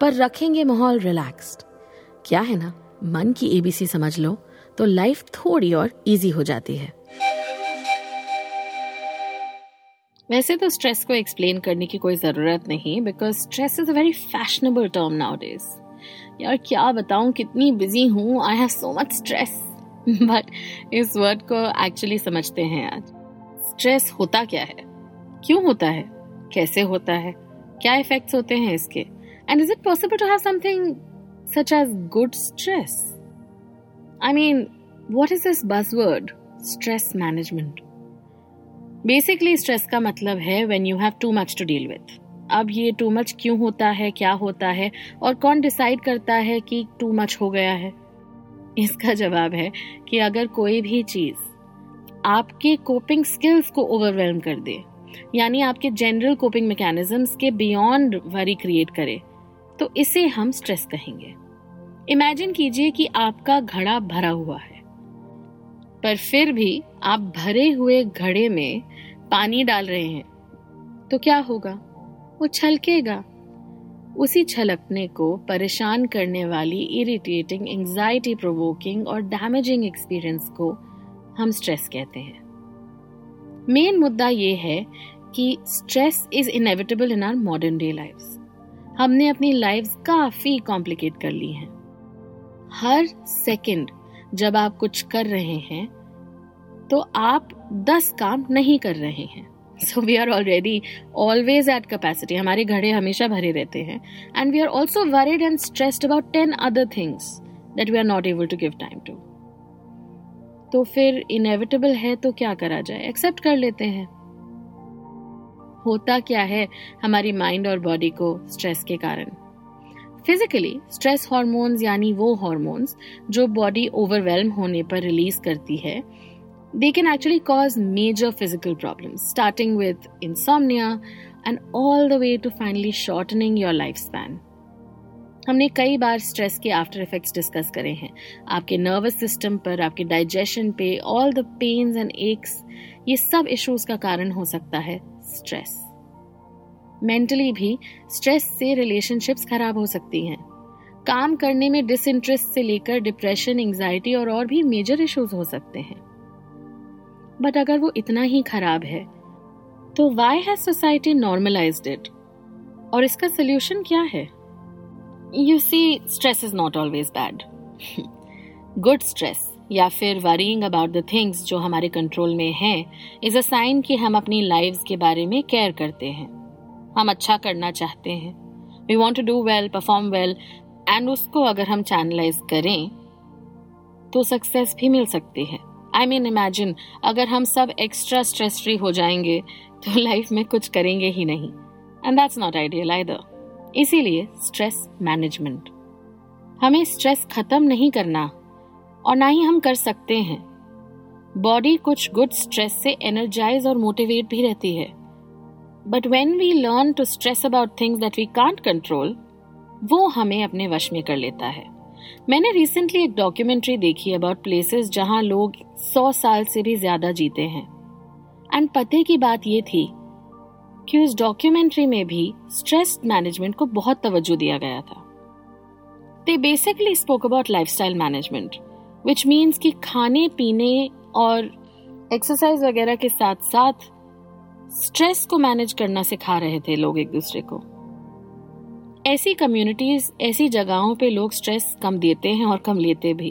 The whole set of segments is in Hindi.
पर रखेंगे माहौल रिलैक्स्ड क्या है ना? मन की एबीसी समझ लो तो लाइफ थोड़ी और इजी हो जाती है। वैसे तो स्ट्रेस को एक्सप्लेन करने की कोई ज़रूरत नहीं because stress is a very fashionable term nowadays यार, क्या बताऊँ, कितनी बिज़ी हूँ I have so much stress but इस वर्ड को एक्चुअली समझते हैं आज। स्ट्रेस होता क्या है? क्यों होता है? कैसे होता है? क्या इफेक्ट्स होते हैं इसके? And is it possible to have something such as good stress I mean what is this buzzword stress management basically stress का मतलब है when you have too much to deal with अब ये टू मच क्यों होता है, क्या होता है, और कौन डिसाइड करता है कि टू मच हो गया है? इसका जवाब है कि अगर कोई भी चीज़ आपके कोपिंग स्किल्स को ओवरवेलम कर दे, यानी आपके जनरल कोपिंग मैकेनिज्म्स के बियॉन्ड वरी क्रिएट करे तो इसे हम स्ट्रेस कहेंगे। इमेजिन कीजिए कि आपका घड़ा भरा हुआ है। पर फिर भी आप भरे हुए घड़े में पानी डाल रहे हैं। तो क्या होगा? वो छलकेगा। उसी छलकने को परेशान करने वाली इरिटेटिंग एंजाइटी प्रोवोकिंग और डैमेजिंग एक्सपीरियंस को हम स्ट्रेस कहते हैं। मेन मुद्दा ये है कि stress is inevitable in our modern day lifes हमने अपनी लाइफ काफ़ी कॉम्प्लिकेट कर ली हैं। हर सेकंड जब आप कुछ कर रहे हैं तो आप दस काम नहीं कर रहे हैं। So we are already always at capacity हमारे घड़े हमेशा भरे रहते हैं। And we are also worried and stressed about ten other things that we are not able to give time to तो फिर इनएविटेबल है तो क्या करा जाए? एक्सेप्ट कर लेते हैं। होता क्या है हमारी माइंड और बॉडी को स्ट्रेस के कारण? फिजिकली स्ट्रेस हॉर्मोन्स यानी वो हॉर्मोन्स जो बॉडी ओवरवेलम होने पर रिलीज़ करती है they can actually cause major physical problems, starting with insomnia and all the way to finally shortening your lifespan. हमने कई बार स्ट्रेस के आफ्टर इफेक्ट्स डिस्कस करे हैं। आपके नर्वस सिस्टम पर आपके डाइजेशन पे all the pains and x ये सब इश्यूज़ का कारण हो सकता है। स्ट्रेस मेंटली भी स्ट्रेस से रिलेशनशिप्स खराब हो सकती हैं। काम करने में डिसइंटरेस्ट से लेकर डिप्रेशन एंजाइटी और और भी मेजर इश्यूज़ हो सकते हैं। बट अगर वो इतना ही खराब है तो why has society normalise it और इसका सोल्यूशन क्या है? You see stress is not always bad good stress या फिर वरिंग अबाउट द थिंग्स जो हमारे कंट्रोल में हैं इज़ अ साइन कि हम अपनी लाइव्स के बारे में केयर करते हैं। हम अच्छा करना चाहते हैं। We want to do well perform well and उसको अगर हम चैनलाइज करें तो सक्सेस भी मिल सकती है। आई मीन इमेजिन अगर हम सब एक्स्ट्रा स्ट्रेस फ्री हो जाएँगे तो लाइफ में कुछ करेंगे ही नहीं। And that's not ideal either इसीलिए स्ट्रेस मैनेजमेंट हमें स्ट्रेस खत्म नहीं करना और ना ही हम कर सकते हैं। बॉडी कुछ गुड स्ट्रेस से एनर्जाइज और मोटिवेट भी रहती है। But when we learn to stress about things that we can't control वो हमें अपने वश में कर लेता है। मैंने रिसेंटली एक डॉक्यूमेंट्री देखी अबाउट प्लेसेस जहाँ लोग सौ साल से भी ज़्यादा जीते हैं। एंड पते की बात ये थी कि उस डॉक्यूमेंट्री में भी स्ट्रेस मैनेजमेंट को बहुत तवज्जो दिया गया था। They basically spoke about lifestyle management which means कि खाने, पीने और एक्सरसाइज वगैरह के साथ साथ स्ट्रेस को मैनेज करना सिखा रहे थे लोग एक दूसरे को। ऐसी कम्युनिटीज ऐसी जगहों पे लोग स्ट्रेस कम देते हैं और कम लेते भी।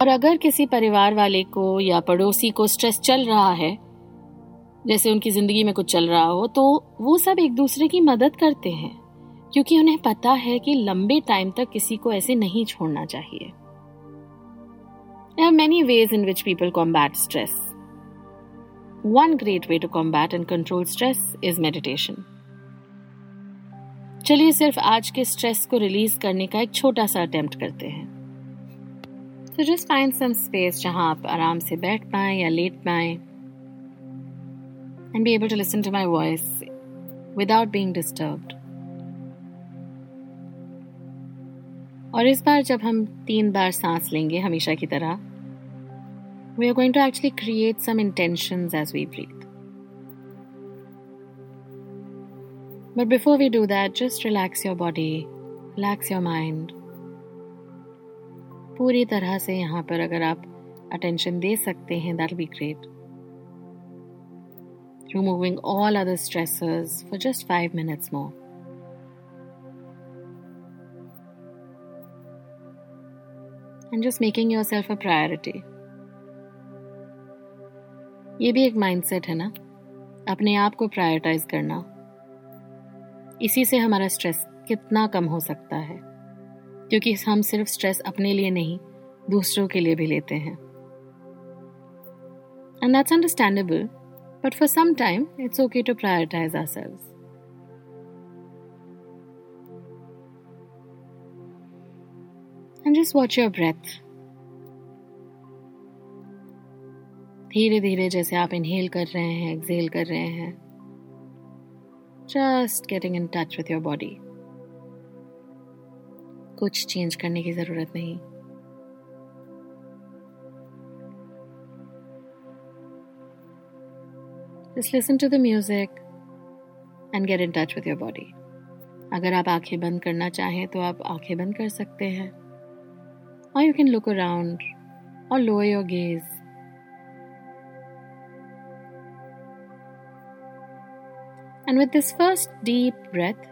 और अगर किसी परिवार वाले को या पड़ोसी को स्ट्रेस चल रहा है, जैसे उनकी ज़िंदगी में कुछ चल रहा हो तो वो सब एक दूसरे की मदद करते हैं, क्योंकि उन्हें पता है कि लंबे टाइम तक किसी को ऐसे नहीं छोड़ना चाहिए। There are many ways in which people combat stress. One great way to combat and control stress is meditation. चलिए सिर्फ़ आज के स्ट्रेस को रिलीज़ करने का एक छोटा सा अटेम्प्ट करते हैं तो जस्ट फाइंड सम स्पेस जहाँ आप आराम से बैठ पाए या लेट पाए and be able to listen to my voice without being disturbed और इस बार जब हम तीन बार सांस लेंगे हमेशा की तरह we are going to actually create some intention as we breathe But before we do that, just relax your body, relax your mind. पूरी तरह से यहाँ पर अगर आप अटेंशन दे सकते हैं that be great removing all other stressors for just five minutes more. And just making yourself a priority. ये भी एक माइंडसेट है ना? अपने आप को प्रायोरिटाइज करना। इसी से हमारा स्ट्रेस कितना कम हो सकता है। क्योंकि हम सिर्फ़ स्ट्रेस अपने लिए नहीं, दूसरों के लिए भी लेते हैं। And that's understandable but for some time it's okay to prioritise ourselves just watch your breath. धीरे धीरे जैसे आप इनहेल कर रहे हैं एक्सेल कर रहे हैं just getting in touch with your body कुछ चेंज करने की ज़रूरत नहीं Just listen to the music and get in touch with your body. अगर आप आँखें बंद करना चाहें तो आप आँखें बंद कर सकते हैं or you can look around or lower your gaze. And with this first deep breath,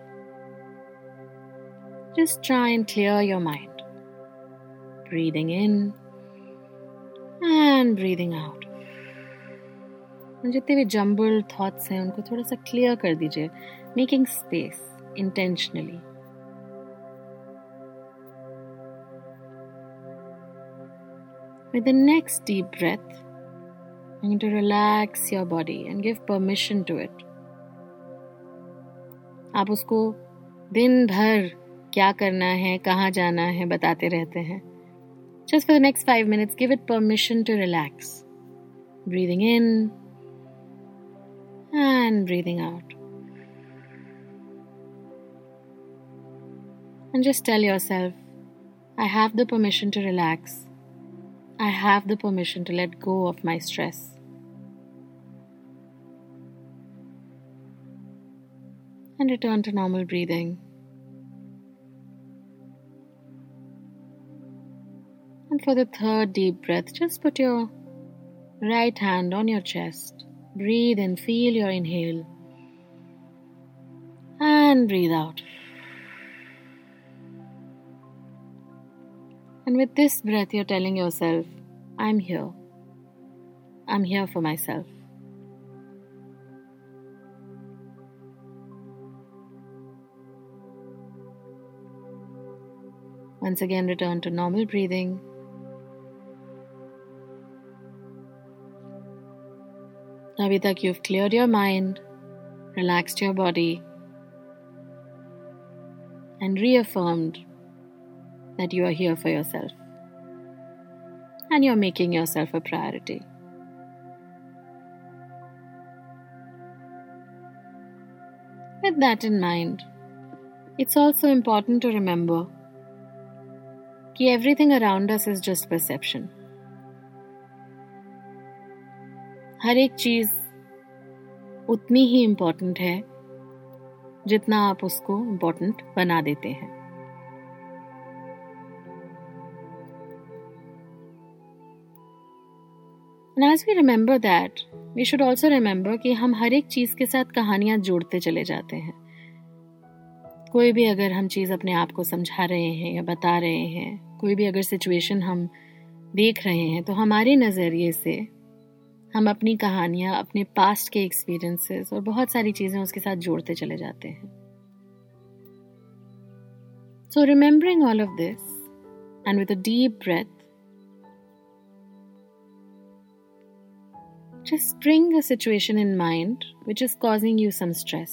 just try and clear your mind. Breathing in and breathing out. जितने भी जम्बल थॉट्स हैं उनको थोड़ा सा क्लियर कर दीजिए making space intentionally With the next deep breath, I'm going to relax your body and give permission to it. आप उसको दिन भर क्या करना है कहाँ जाना है बताते रहते हैं Just for the next five minutes, give it permission to relax. Breathing in and breathing out. And just tell yourself, I have the permission to relax. I have the permission to let go of my stress. And return to normal breathing. And for the third deep breath, just put your right hand on your chest. Breathe and feel your inhale. And breathe out. And with this breath, you're telling yourself, I'm here. I'm here for myself. Once again, return to normal breathing. Now, that you've cleared your mind, relaxed your body, and reaffirmed that you are here for yourself and you're making yourself a priority. With that in mind, it's also important to remember that everything around us is just perception. हर एक चीज उतनी ही इम्पोर्टेंट है जितना आप उसको इम्पोर्टेंट बना देते हैं And as we remember that, we should also remember कि हम हर एक चीज़ के साथ कहानियाँ जोड़ते चले जाते हैं। कोई भी अगर हम चीज़ अपने आप को समझा रहे हैं या बता रहे हैं कोई भी अगर सिचुएशन हम देख रहे हैं तो हमारे नज़रिए से हम अपनी कहानियाँ अपने पास्ट के एक्सपीरियंसेस और बहुत सारी चीज़ें उसके साथ जोड़ते चले जाते हैं। So remembering all of this and with a deep breath Just bring a situation in mind which is causing you some stress.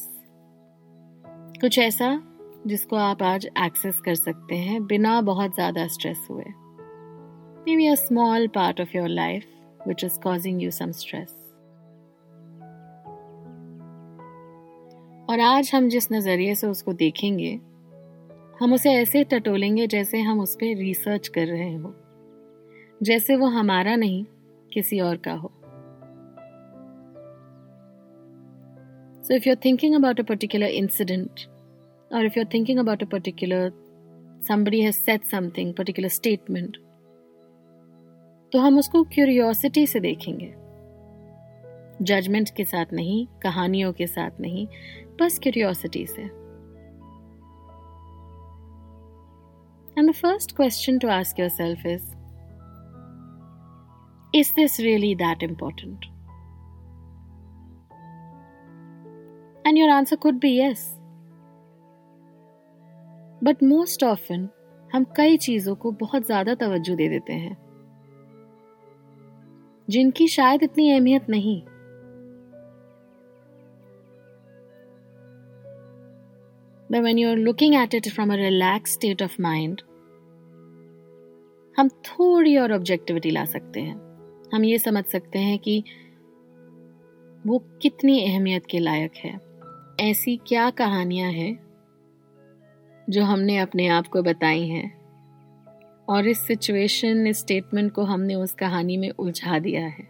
कुछ ऐसा जिसको आप आज एक्सेस कर सकते हैं बिना बहुत ज़्यादा स्ट्रेस हुए। Maybe a small part of your life which is causing you some stress और आज हम जिस नज़रिए से उसको देखेंगे, हम उसे ऐसे टटोलेंगे जैसे हम उस पर रिसर्च कर रहे हो। जैसे वो हमारा नहीं, किसी और का हो। So, if you're thinking about a particular incident, or if you're thinking about a particular somebody has said something, particular statement, तो हम उसको क्यूरियोसिटी से देखेंगे जजमेंट के साथ नहीं कहानियों के साथ नहीं बस क्यूरियोसिटी से And the first question to ask yourself is Is this really that important? And your answer could be yes. But most often हम कई चीज़ों को बहुत ज़्यादा तवज्जो दे देते हैं जिनकी शायद इतनी अहमियत नहीं But when you're looking at it from a relaxed state of mind, हम थोड़ी और ऑब्जेक्टिविटी ला सकते हैं हम ये समझ सकते हैं कि वो कितनी अहमियत के लायक है ऐसी क्या कहानियाँ हैं जो हमने अपने आप को बताई हैं? और इस सिचुएशन इस स्टेटमेंट को हमने उस कहानी में उलझा दिया है।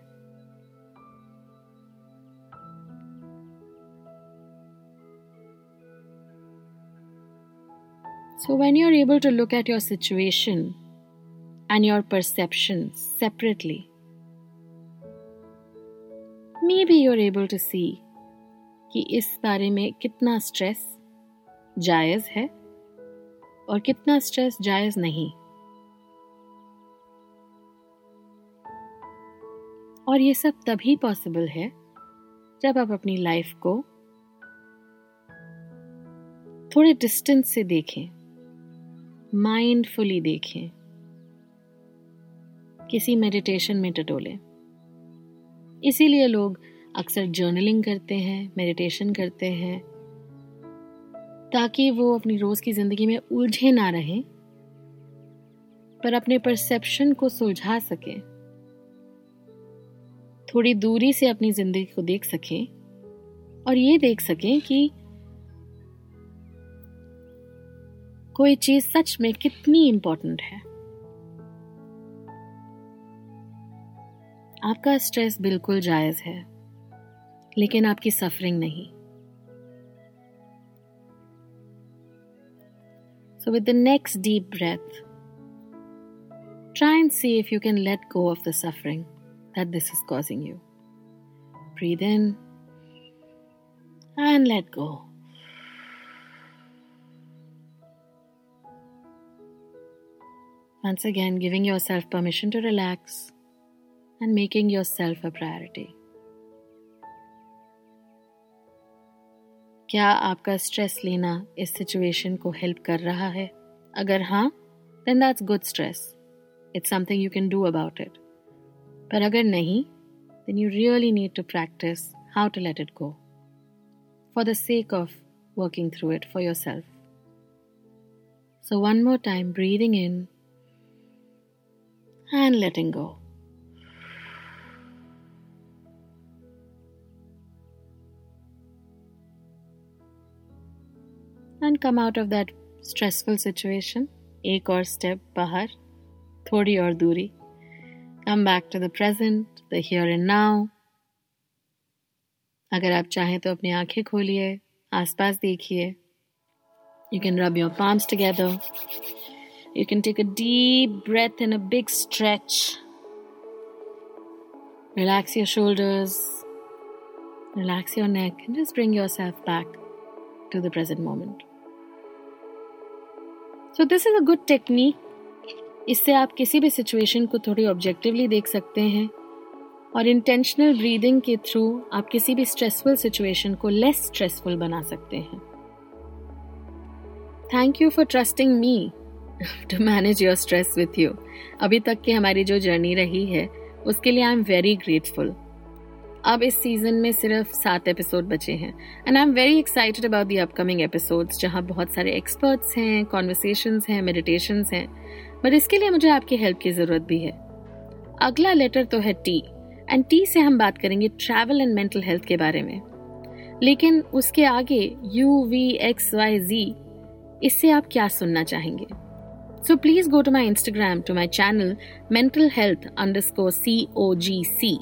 So when you are able to look at your situation and your perception separately maybe you are able to see कि इस बारे में कितना स्ट्रेस जायज़ है और कितना स्ट्रेस जायज़ नहीं। और ये सब तभी पॉसिबल है जब आप अपनी लाइफ को थोड़े डिस्टेंस से देखें माइंडफुली देखें, किसी मेडिटेशन में टटोले। इसीलिए लोग अक्सर जर्नलिंग करते हैं मेडिटेशन करते हैं, ताकि वो अपनी रोज की ज़िंदगी में उलझे ना रहे, पर अपने परसेप्शन को सुलझा सके। थोड़ी दूरी से अपनी ज़िंदगी को देख सके और ये देख सके कि कोई चीज़ सच में कितनी इंपॉर्टेंट है। आपका स्ट्रेस बिल्कुल जायज़ है। लेकिन आपकी सफरिंग नहीं So, with the next deep breath, try and see if you can let go of the suffering that this is causing you. Breathe in and let go. Once again, giving yourself permission to relax and making yourself a priority. क्या आपका स्ट्रेस लेना इस सिचुएशन को हेल्प कर रहा है? अगर हाँ then that's good stress it's something you can do about it पर अगर नहीं then you really need to practise how to let it go for the sake of working through it for yourself so one more time breathing in and letting go. and come out of that stressful situation एक और स्टेप बाहर थोड़ी और दूरी कम back to the present the here and now अगर आप चाहें तो अपनी आंखें खोलिए आसपास देखिए you can rub your palms together you can take a deep breath and a big stretch relax your shoulders relax your neck and just bring yourself back to the present moment So this is a good technique इससे आप किसी भी सिचुएशन को थोड़ी ऑब्जेक्टिवली देख सकते हैं। और इंटेंशनल ब्रीदिंग के थ्रू आप किसी भी स्ट्रेसफुल सिचुएशन को लेस स्ट्रेसफुल बना सकते हैं। Thank you for trusting me to manage your stress with you अभी तक की हमारी जो जर्नी रही है, उसके लिए आई एम वेरी ग्रेटफुल अब इस सीज़न में सिर्फ़ सात एपिसोड बचे हैं। And I am very excited about the upcoming episodes जहाँ बहुत सारे एक्सपर्ट्स हैं कॉन्वर्सेशंस हैं मेडिटेशंस हैं। बट इसके लिए मुझे आपकी हेल्प की ज़रूरत भी है। अगला लेटर तो है टी एंड टी से हम बात करेंगे ट्रैवल एंड मेंटल हेल्थ के बारे में। लेकिन उसके आगे U V X Y Z इससे आप क्या सुनना चाहेंगे? So please go to my Instagram to my channel mental health underscore C O G C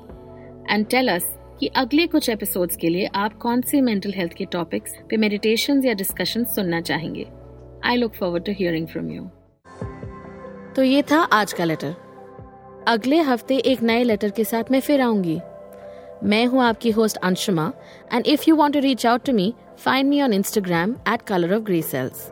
and tell us कि अगले कुछ एपिसोड्स के लिए आप कौन से मेंटल हेल्थ के टॉपिक्स पे मेडिटेशन या डिस्कशन सुनना चाहेंगे? I look forward to hearing from you तो ये था आज का लेटर अगले हफ़्ते एक नए लेटर के साथ मैं फिर आऊँगी. मैं हूँ आपकी host Anshuma and if you want to reach out to me find me on Instagram at colour of grey cells